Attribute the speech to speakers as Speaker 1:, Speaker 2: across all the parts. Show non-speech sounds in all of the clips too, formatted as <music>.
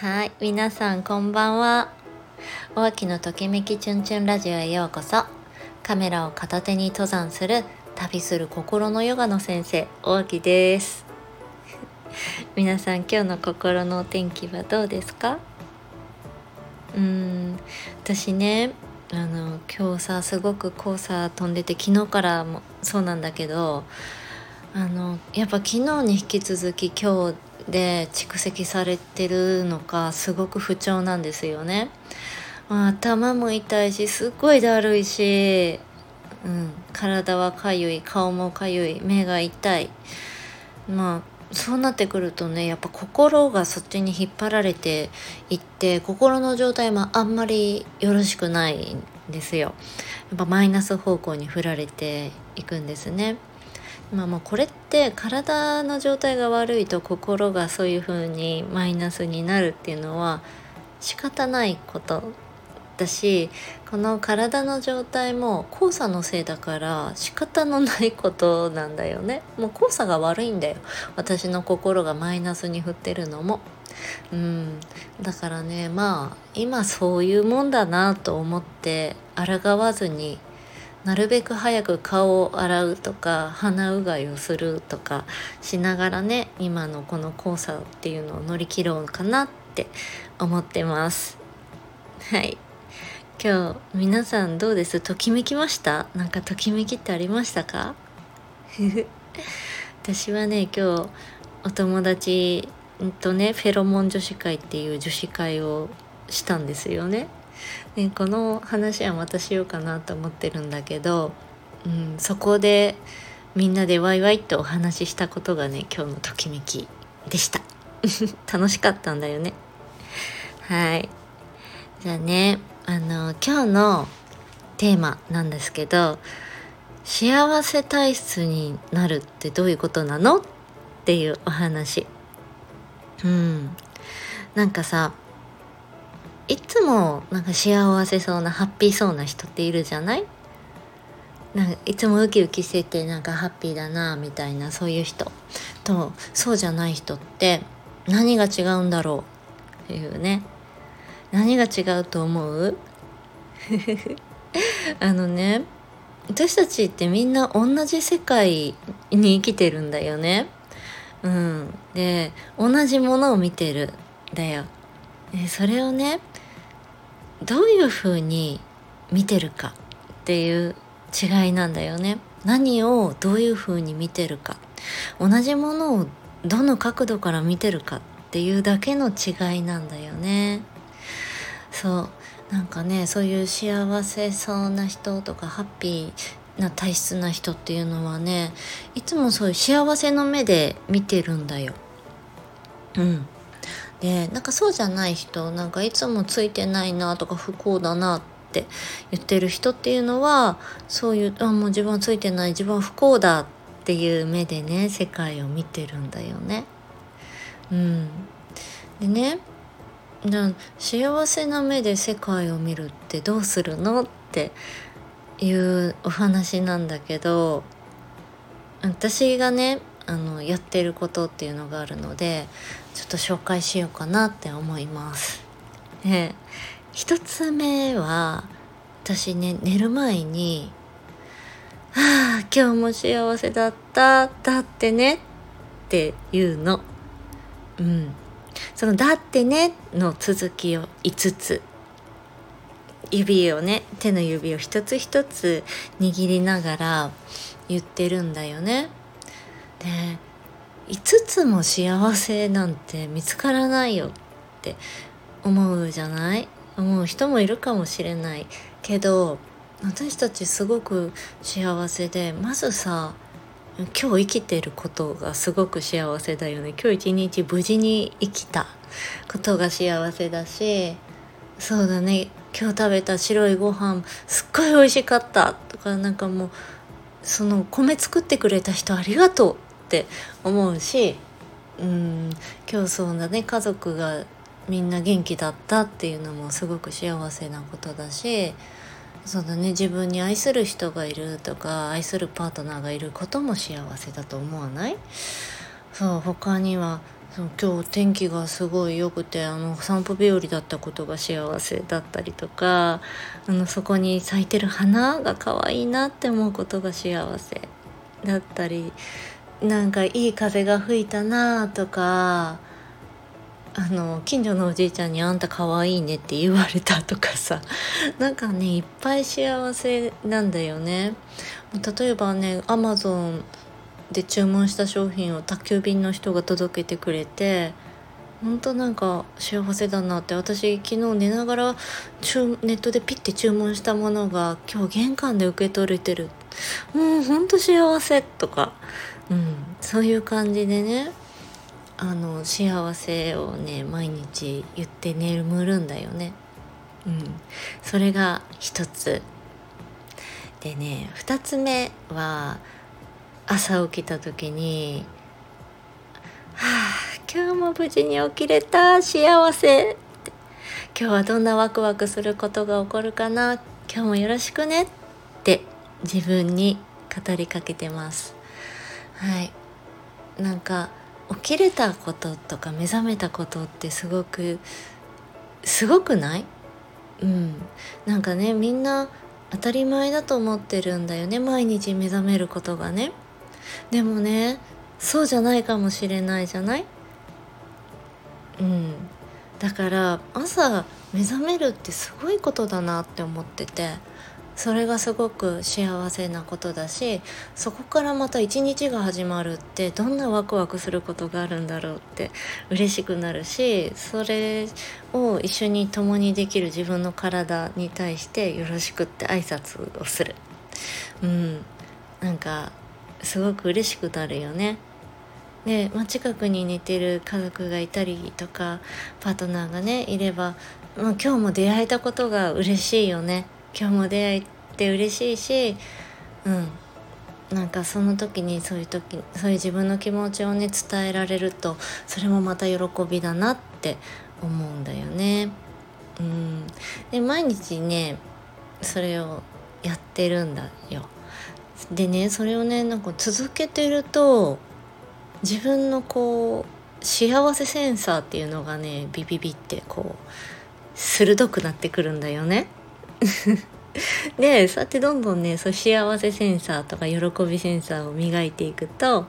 Speaker 1: はい、皆さんこんばんは。お秋のときめきチュンチュンラジオへようこそ。カメラを片手に登山する旅する心のヨガの先生、お秋です。<laughs> 皆さん今日の心のお天気はどうですか？うーん、私ね、あの今日さすごく黄砂飛んでて昨日からもそうなんだけどあのやっぱ昨日に引き続き今日で蓄積されてるのかすごく不調なんですよね。まあ頭も痛いしすっごいだるいし、うん、体はかゆい顔もかゆい目が痛いまあそうなってくるとねやっぱ心がそっちに引っ張られていって心の状態もあんまりよろしくないんですよ。やっぱマイナス方向に振られていくんですね。まあもうこれって体の状態が悪いと心がそういう風にマイナスになるっていうのは仕方ないことだしこの体の状態も黄砂のせいだから仕方のないことなんだよね。もう黄砂が悪いんだよ。私の心がマイナスに振ってるのも。うん。だからねまあ今そういうもんだなと思って抗わずになるべく早く顔を洗うとか鼻うがいをするとかしながらね今のこの黄砂っていうのを乗り切ろうかなって思ってます。はい。今日皆さんどうです？ときめきました？なんかときめきってありましたか？<laughs> 私はね今日お友達とねフェロモン女子会っていう女子会をしたんですよね。でこの話はまたしようかなと思ってるんだけど、うん、そこでみんなでワイワイってお話ししたことがね今日のときめきでした。<laughs> 楽しかったんだよね。はい。じゃあねあの今日のテーマなんですけど幸せ体質になるってどういうことなの？っていうお話。うん。なんかさいつもなんか幸せそうなハッピーそうな人っているじゃない？なんかいつもウキウキしててなんかハッピーだなみたいなそういう人。とそうじゃない人って何が違うんだろうっていうね。何が違うと思う？<laughs> あのね私たちってみんな同じ世界に生きてるんだよね。うん、で同じものを見てるだよ。でそれをねどういうふうに見てるかっていう違いなんだよね。何をどういうふうに見てるか同じものをどの角度から見てるかっていうだけの違いなんだよね。そうなんかねそういう幸せそうな人とかハッピーな体質な人っていうのはねいつもそういう幸せの目で見てるんだよ。うんでなんかそうじゃない人なんかいつもついてないなとか不幸だなって言ってる人っていうのはそういうあもう自分はついてない自分は不幸だっていう目でね世界を見てるんだよね。うん、でね幸せな目で世界を見るってどうするのっていうお話なんだけど私がねあのやってることっていうのがあるのでちょっと紹介しようかなって思います。で一つ目は私ね寝る前に「はあ今日も幸せだっただってね」っていうの。うん、その「だってね」の続きを5つ指をね手の指を一つ一つ握りながら言ってるんだよね。で5つも幸せなんて見つからないよって思うじゃない？思う人もいるかもしれないけど私たちすごく幸せでまずさ今日生きてることがすごく幸せだよね。今日一日無事に生きたことが幸せだしそうだね。今日食べた白いご飯すっごい美味しかったとかなんかもうその米作ってくれた人ありがとうって思うしうん今日そうだね家族がみんな元気だったっていうのもすごく幸せなことだしそうだね自分に愛する人がいるとか愛するパートナーがいることも幸せだと思わない？そう他にはそう今日天気がすごい良くてあの散歩日和だったことが幸せだったりとかあのそこに咲いてる花が可愛いなって思うことが幸せだったりなんかいい風が吹いたなとかあの近所のおじいちゃんに「あんた可愛いね」って言われたとかさ <laughs> なんかねいっぱい幸せなんだよね。例えばねアマゾンで注文した商品を宅急便の人が届けてくれて本当なんか幸せだなって。私昨日寝ながらネットでピッて注文したものが今日玄関で受け取れてる。もうほんと幸せとか、うん、そういう感じでねあの幸せをね毎日言って眠るんだよね。うん、それが一つ。でね二つ目は朝起きた時に「はあ今日も無事に起きれた幸せ」って「今日はどんなワクワクすることが起こるかな。今日もよろしくね」って自分に語りかけてます。はい。なんか起きれたこととか目覚めたことってすごくすごくない？うん。なんかねみんな当たり前だと思ってるんだよね毎日目覚めることがね。でもねそうじゃないかもしれないじゃない？うん。だから朝目覚めるってすごいことだなって思ってて。それがすごく幸せなことだしそこからまた一日が始まるってどんなワクワクすることがあるんだろうって嬉しくなるしそれを一緒に共にできる自分の体に対してよろしくって挨拶をする。うん。なんかすごく嬉しくなるよね。で、まあ、近くに寝てる家族がいたりとかパートナーがねいれば、まあ、今日も出会えたことが嬉しいよね。今日も出会えて嬉しいしうんなんかその時にそういう時そういう自分の気持ちをね伝えられるとそれもまた喜びだなって思うんだよね。うん、で毎日ねそれをやってるんだよ。でねそれをねなんか続けてると自分のこう幸せセンサーっていうのがねビビビってこう鋭くなってくるんだよね。でそうやってどんどんねそう幸せセンサーとか喜びセンサーを磨いていくと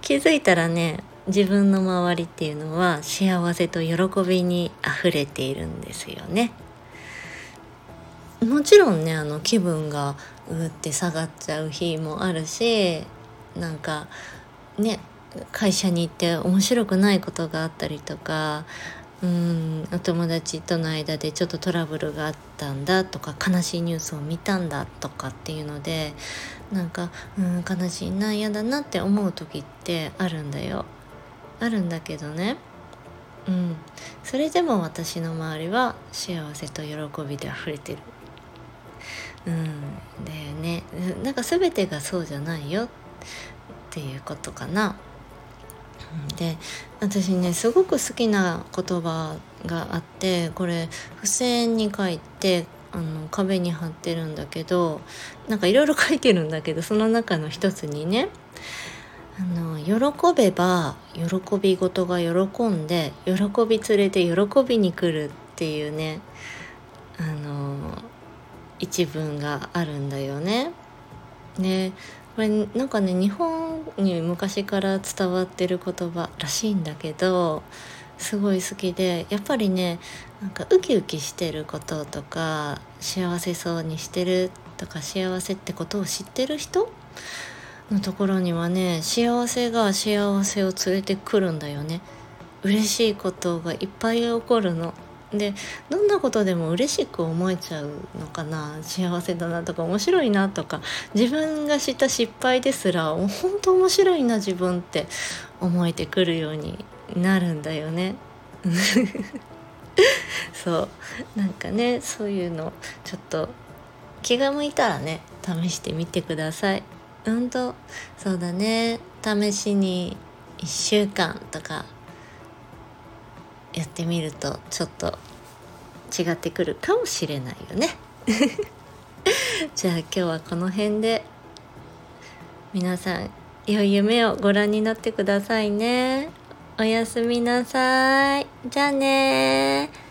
Speaker 1: 気づいたらね自分の周りっていうのは幸せと喜びにあふれているんですよね。もちろんねあの気分がうって下がっちゃう日もあるしなんかね会社に行って面白くないことがあったりとかうんお友達との間でちょっとトラブルがあったんだとか悲しいニュースを見たんだとかっていうのでなんかうん悲しいな嫌だなって思う時ってあるんだよ。あるんだけどね。うん。それでも私の周りは幸せと喜びで溢れてる。うん。だよねなんか全てがそうじゃないよっていうことかな。で私ねすごく好きな言葉があってこれ付箋に書いてあの壁に貼ってるんだけどなんかいろいろ書いてるんだけどその中の一つにねあの喜べば喜び事が喜んで喜び連れて喜びに来るっていうねあの一文があるんだよね。ねこれなんかね日本に昔から伝わってる言葉らしいんだけどすごい好きでやっぱりねなんかウキウキしてることとか幸せそうにしてるとか幸せってことを知ってる人のところにはね幸せが幸せを連れてくるんだよね。嬉しいことがいっぱい起こるの。でどんなことでも嬉しく思えちゃうのかな幸せだなとか面白いなとか自分がした失敗ですら本当面白いな自分って思えてくるようになるんだよね。<laughs> そうなんかねそういうのちょっと気が向いたらね試してみてください。うんとそうだね試しに1週間とかやってみるとちょっと違ってくるかもしれないよね。<laughs> じゃあ今日はこの辺で皆さん良い夢をご覧になってくださいね。おやすみなさい。じゃあね